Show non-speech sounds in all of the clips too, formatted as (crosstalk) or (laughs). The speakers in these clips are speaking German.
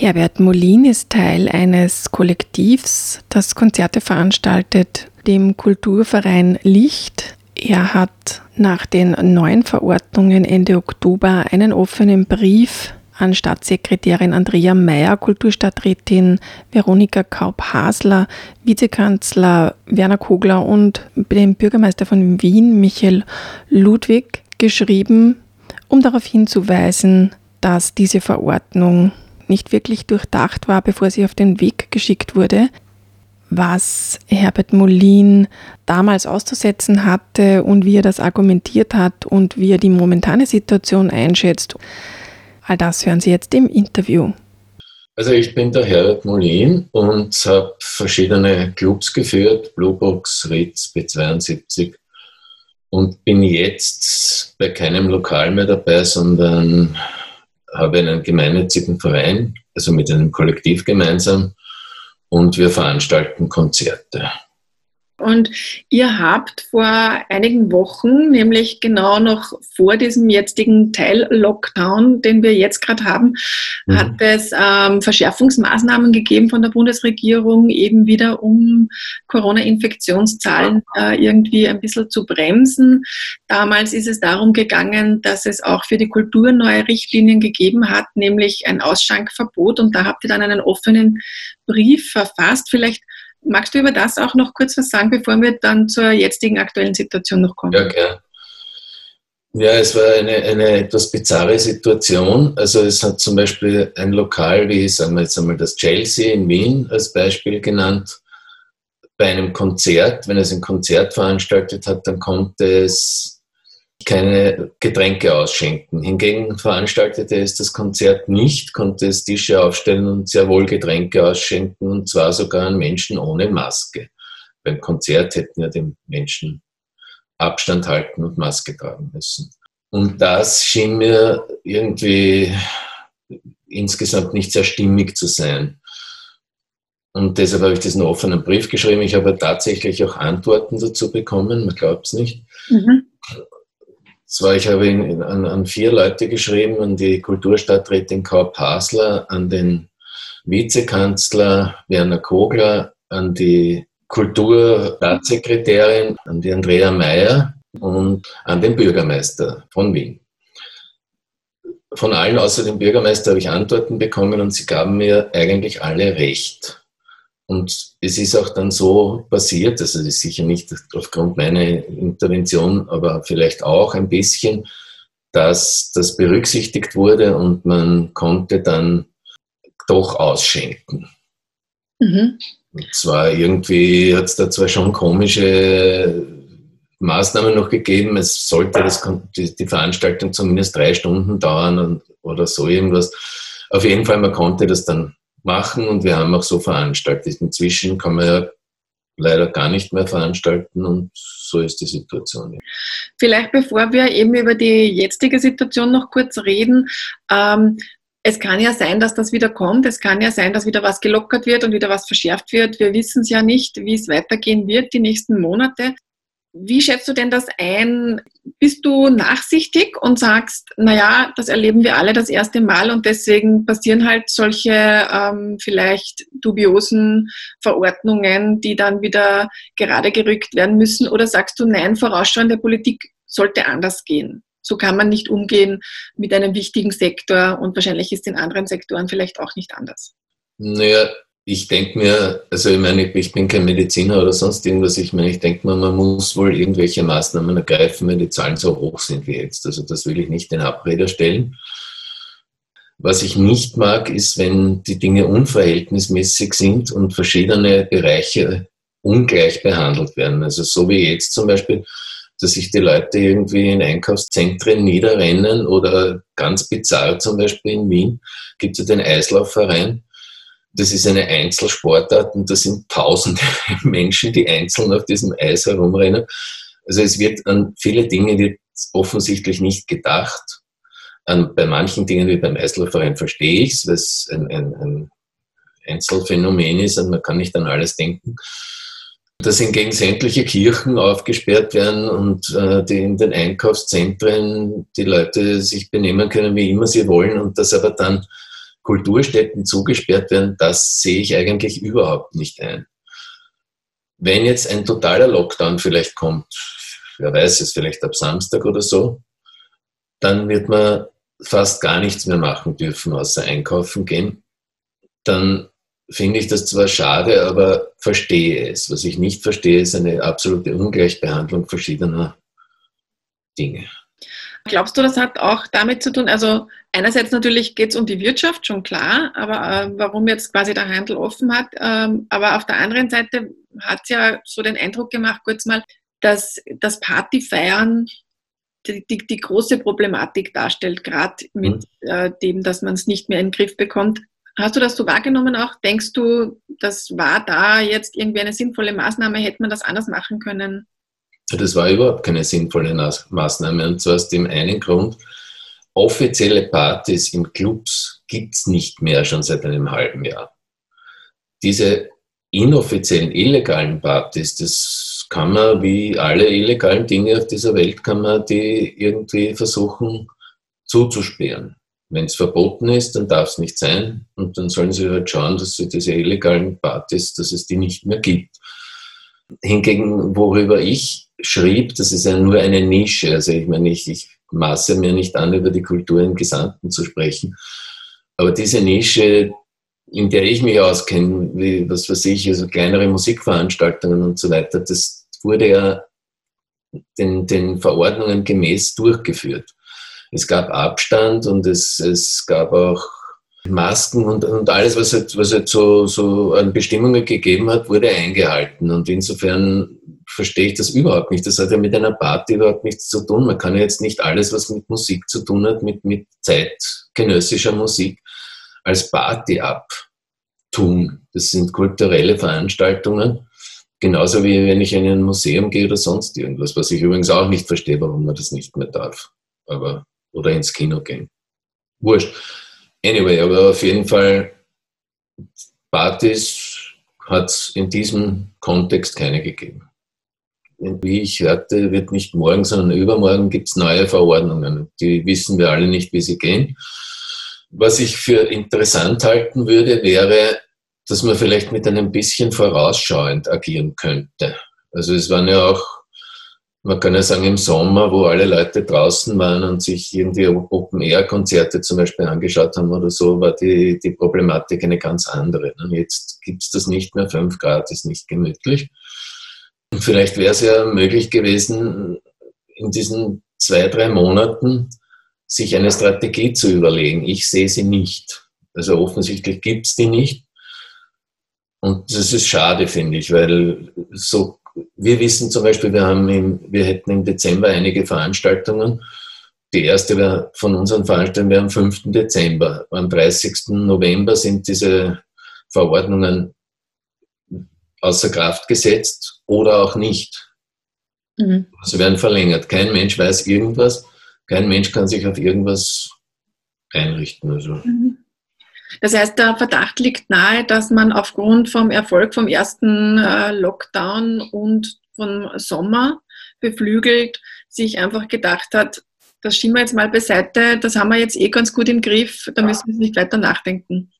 Herbert Molin ist Teil eines Kollektivs, das Konzerte veranstaltet, dem Kulturverein Licht. Er hat nach den neuen Verordnungen Ende Oktober einen offenen Brief an Staatssekretärin Andrea Mayer, Kulturstadträtin Veronika Kaup-Hasler, Vizekanzler Werner Kogler und dem Bürgermeister von Wien, Michael Ludwig, geschrieben, um darauf hinzuweisen, dass diese Verordnung nicht wirklich durchdacht war, bevor sie auf den Weg geschickt wurde, was Herbert Molin damals auszusetzen hatte und wie er das argumentiert hat und wie er die momentane Situation einschätzt. All das hören Sie jetzt im Interview. Also ich bin der Herbert Molin und habe verschiedene Clubs geführt, Bluebox, Ritz, B72 und bin jetzt bei keinem Lokal mehr dabei, sondern habe einen gemeinnützigen Verein, also mit einem Kollektiv gemeinsam und wir veranstalten Konzerte. Und ihr habt vor einigen Wochen, nämlich genau noch vor diesem jetzigen Teil-Lockdown, den wir jetzt gerade haben, mhm. hat es ähm, Verschärfungsmaßnahmen gegeben von der Bundesregierung, eben wieder um Corona-Infektionszahlen äh, irgendwie ein bisschen zu bremsen. Damals ist es darum gegangen, dass es auch für die Kultur neue Richtlinien gegeben hat, nämlich ein Ausschankverbot. Und da habt ihr dann einen offenen Brief verfasst. Vielleicht Magst du über das auch noch kurz was sagen, bevor wir dann zur jetzigen aktuellen Situation noch kommen? Ja, gerne. Ja, es war eine, eine etwas bizarre Situation. Also es hat zum Beispiel ein Lokal wie, sagen wir jetzt einmal das Chelsea in Wien als Beispiel genannt. Bei einem Konzert, wenn es ein Konzert veranstaltet hat, dann konnte es keine Getränke ausschenken. Hingegen veranstaltete es das Konzert nicht, konnte es Tische aufstellen und sehr wohl Getränke ausschenken und zwar sogar an Menschen ohne Maske. Beim Konzert hätten ja die Menschen Abstand halten und Maske tragen müssen. Und das schien mir irgendwie insgesamt nicht sehr stimmig zu sein. Und deshalb habe ich diesen offenen Brief geschrieben. Ich habe tatsächlich auch Antworten dazu bekommen, man glaubt es nicht. Mhm. Zwar, ich habe ihn an, an, vier Leute geschrieben, an die Kulturstadträtin Kaup Hasler, an den Vizekanzler Werner Kogler, an die Kulturstaatssekretärin, an die Andrea Mayer und an den Bürgermeister von Wien. Von allen außer dem Bürgermeister habe ich Antworten bekommen und sie gaben mir eigentlich alle recht. Und es ist auch dann so passiert, also das ist sicher nicht aufgrund meiner Intervention, aber vielleicht auch ein bisschen, dass das berücksichtigt wurde und man konnte dann doch ausschenken. Mhm. Und zwar irgendwie hat es da zwar schon komische Maßnahmen noch gegeben, es sollte das, die Veranstaltung zumindest drei Stunden dauern oder so irgendwas. Auf jeden Fall, man konnte das dann machen und wir haben auch so veranstaltet. Inzwischen kann man ja leider gar nicht mehr veranstalten und so ist die Situation. Vielleicht bevor wir eben über die jetzige Situation noch kurz reden, ähm, es kann ja sein, dass das wieder kommt. Es kann ja sein, dass wieder was gelockert wird und wieder was verschärft wird. Wir wissen es ja nicht, wie es weitergehen wird die nächsten Monate. Wie schätzt du denn das ein? Bist du nachsichtig und sagst, naja, das erleben wir alle das erste Mal und deswegen passieren halt solche ähm, vielleicht dubiosen Verordnungen, die dann wieder gerade gerückt werden müssen? Oder sagst du, nein, vorausschauende Politik sollte anders gehen? So kann man nicht umgehen mit einem wichtigen Sektor und wahrscheinlich ist in anderen Sektoren vielleicht auch nicht anders. Naja, ich denke mir, also ich meine, ich bin kein Mediziner oder sonst irgendwas, ich meine, ich denke mir, man muss wohl irgendwelche Maßnahmen ergreifen, wenn die Zahlen so hoch sind wie jetzt. Also das will ich nicht in Abrede stellen. Was ich nicht mag, ist, wenn die Dinge unverhältnismäßig sind und verschiedene Bereiche ungleich behandelt werden. Also so wie jetzt zum Beispiel, dass sich die Leute irgendwie in Einkaufszentren niederrennen oder ganz bizarr zum Beispiel in Wien gibt es ja den Eislaufverein, das ist eine Einzelsportart und das sind tausende (laughs) Menschen, die einzeln auf diesem Eis herumrennen. Also es wird an viele Dinge wird offensichtlich nicht gedacht. An, bei manchen Dingen wie beim Eislaufverein verstehe ich es, weil es ein, ein, ein Einzelfenomen ist und man kann nicht an alles denken. Dass hingegen sämtliche Kirchen aufgesperrt werden und äh, die in den Einkaufszentren die Leute sich benehmen können, wie immer sie wollen und dass aber dann Kulturstätten zugesperrt werden, das sehe ich eigentlich überhaupt nicht ein. Wenn jetzt ein totaler Lockdown vielleicht kommt, wer weiß es, vielleicht ab Samstag oder so, dann wird man fast gar nichts mehr machen dürfen, außer einkaufen gehen. Dann finde ich das zwar schade, aber verstehe es. Was ich nicht verstehe, ist eine absolute Ungleichbehandlung verschiedener Dinge. Glaubst du, das hat auch damit zu tun, also einerseits natürlich geht es um die Wirtschaft, schon klar, aber äh, warum jetzt quasi der Handel offen hat, ähm, aber auf der anderen Seite hat es ja so den Eindruck gemacht, kurz mal, dass das Partyfeiern die, die, die große Problematik darstellt, gerade mit mhm. äh, dem, dass man es nicht mehr in den Griff bekommt. Hast du das so wahrgenommen auch? Denkst du, das war da jetzt irgendwie eine sinnvolle Maßnahme? Hätte man das anders machen können? Das war überhaupt keine sinnvolle Maßnahme. Und zwar aus dem einen Grund, offizielle Partys in Clubs gibt es nicht mehr schon seit einem halben Jahr. Diese inoffiziellen, illegalen Partys, das kann man wie alle illegalen Dinge auf dieser Welt, kann man die irgendwie versuchen zuzusperren. Wenn es verboten ist, dann darf es nicht sein und dann sollen sie halt schauen, dass sie diese illegalen Partys, dass es die nicht mehr gibt. Hingegen, worüber ich schrieb, das ist ja nur eine Nische. Also ich meine, ich, ich maße mir nicht an, über die Kultur im Gesamten zu sprechen. Aber diese Nische, in der ich mich auskenne, wie was weiß ich, also kleinere Musikveranstaltungen und so weiter, das wurde ja den, den Verordnungen gemäß durchgeführt. Es gab Abstand und es, es gab auch Masken und, und alles, was es, was es so, so an Bestimmungen gegeben hat, wurde eingehalten. Und insofern verstehe ich das überhaupt nicht. Das hat ja mit einer Party überhaupt nichts zu tun. Man kann ja jetzt nicht alles, was mit Musik zu tun hat, mit, mit zeitgenössischer Musik, als Party abtun. Das sind kulturelle Veranstaltungen. Genauso wie wenn ich in ein Museum gehe oder sonst irgendwas, was ich übrigens auch nicht verstehe, warum man das nicht mehr darf. Aber, oder ins Kino gehen. Wurscht. Anyway, aber auf jeden Fall, Partys hat es in diesem Kontext keine gegeben. Wie ich hörte, wird nicht morgen, sondern übermorgen gibt es neue Verordnungen. Die wissen wir alle nicht, wie sie gehen. Was ich für interessant halten würde, wäre, dass man vielleicht mit einem bisschen vorausschauend agieren könnte. Also es waren ja auch, man kann ja sagen, im Sommer, wo alle Leute draußen waren und sich irgendwie Open-Air-Konzerte zum Beispiel angeschaut haben oder so, war die, die Problematik eine ganz andere. Jetzt gibt es das nicht mehr, 5 Grad ist nicht gemütlich. Vielleicht wäre es ja möglich gewesen, in diesen zwei, drei Monaten sich eine Strategie zu überlegen. Ich sehe sie nicht. Also offensichtlich gibt es die nicht. Und das ist schade, finde ich, weil so, wir wissen zum Beispiel, wir, haben im, wir hätten im Dezember einige Veranstaltungen. Die erste von unseren Veranstaltungen wäre am 5. Dezember. Am 30. November sind diese Verordnungen außer Kraft gesetzt oder auch nicht. Mhm. Sie werden verlängert. Kein Mensch weiß irgendwas kein Mensch kann sich auf irgendwas einrichten. Also. Mhm. Das heißt, der Verdacht liegt nahe, dass man aufgrund vom Erfolg vom ersten äh, Lockdown und vom Sommer beflügelt sich einfach gedacht hat, das schieben wir jetzt mal beiseite, das haben wir jetzt eh ganz gut im Griff, da müssen wir nicht weiter nachdenken.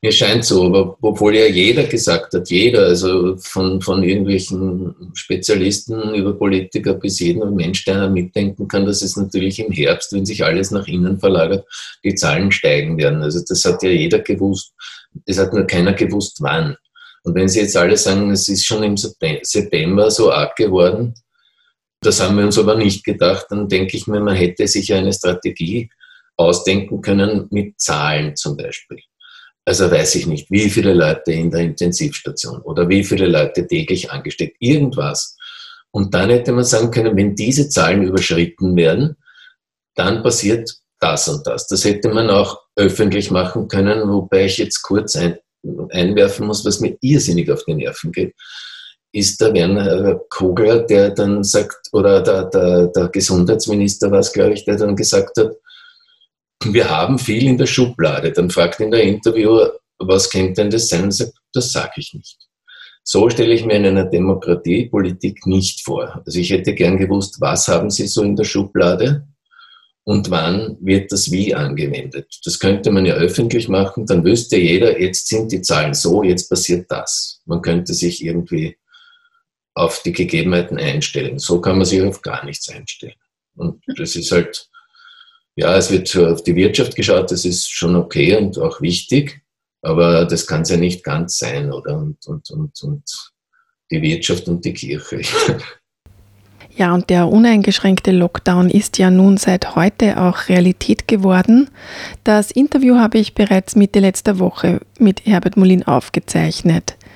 Mir scheint so, aber obwohl ja jeder gesagt hat, jeder, also von, von irgendwelchen Spezialisten über Politiker bis jeden Mensch, der mitdenken kann, dass es natürlich im Herbst, wenn sich alles nach innen verlagert, die Zahlen steigen werden. Also das hat ja jeder gewusst. Es hat nur keiner gewusst, wann. Und wenn Sie jetzt alle sagen, es ist schon im September so arg geworden, das haben wir uns aber nicht gedacht, dann denke ich mir, man hätte sich eine Strategie ausdenken können mit Zahlen zum Beispiel. Also weiß ich nicht, wie viele Leute in der Intensivstation oder wie viele Leute täglich angesteckt, irgendwas. Und dann hätte man sagen können, wenn diese Zahlen überschritten werden, dann passiert das und das. Das hätte man auch öffentlich machen können, wobei ich jetzt kurz ein, einwerfen muss, was mir irrsinnig auf die Nerven geht, ist der Werner Kogler, der dann sagt, oder der, der, der Gesundheitsminister war es, glaube ich, der dann gesagt hat, wir haben viel in der Schublade. Dann fragt ihn der Interviewer, was könnte denn das sein? Und sagt, das sage ich nicht. So stelle ich mir in einer Demokratie Politik nicht vor. Also ich hätte gern gewusst, was haben Sie so in der Schublade? und wann wird das wie angewendet. Das könnte man ja öffentlich machen, dann wüsste jeder, jetzt sind die Zahlen so, jetzt passiert das. Man könnte sich irgendwie auf die Gegebenheiten einstellen. So kann man sich auf gar nichts einstellen. Und das ist halt, ja, es wird auf die Wirtschaft geschaut, das ist schon okay und auch wichtig, aber das kann es ja nicht ganz sein, oder? Und, und, und, und die Wirtschaft und die Kirche. (laughs) Ja, und der uneingeschränkte Lockdown ist ja nun seit heute auch Realität geworden. Das Interview habe ich bereits Mitte letzter Woche mit Herbert Molin aufgezeichnet.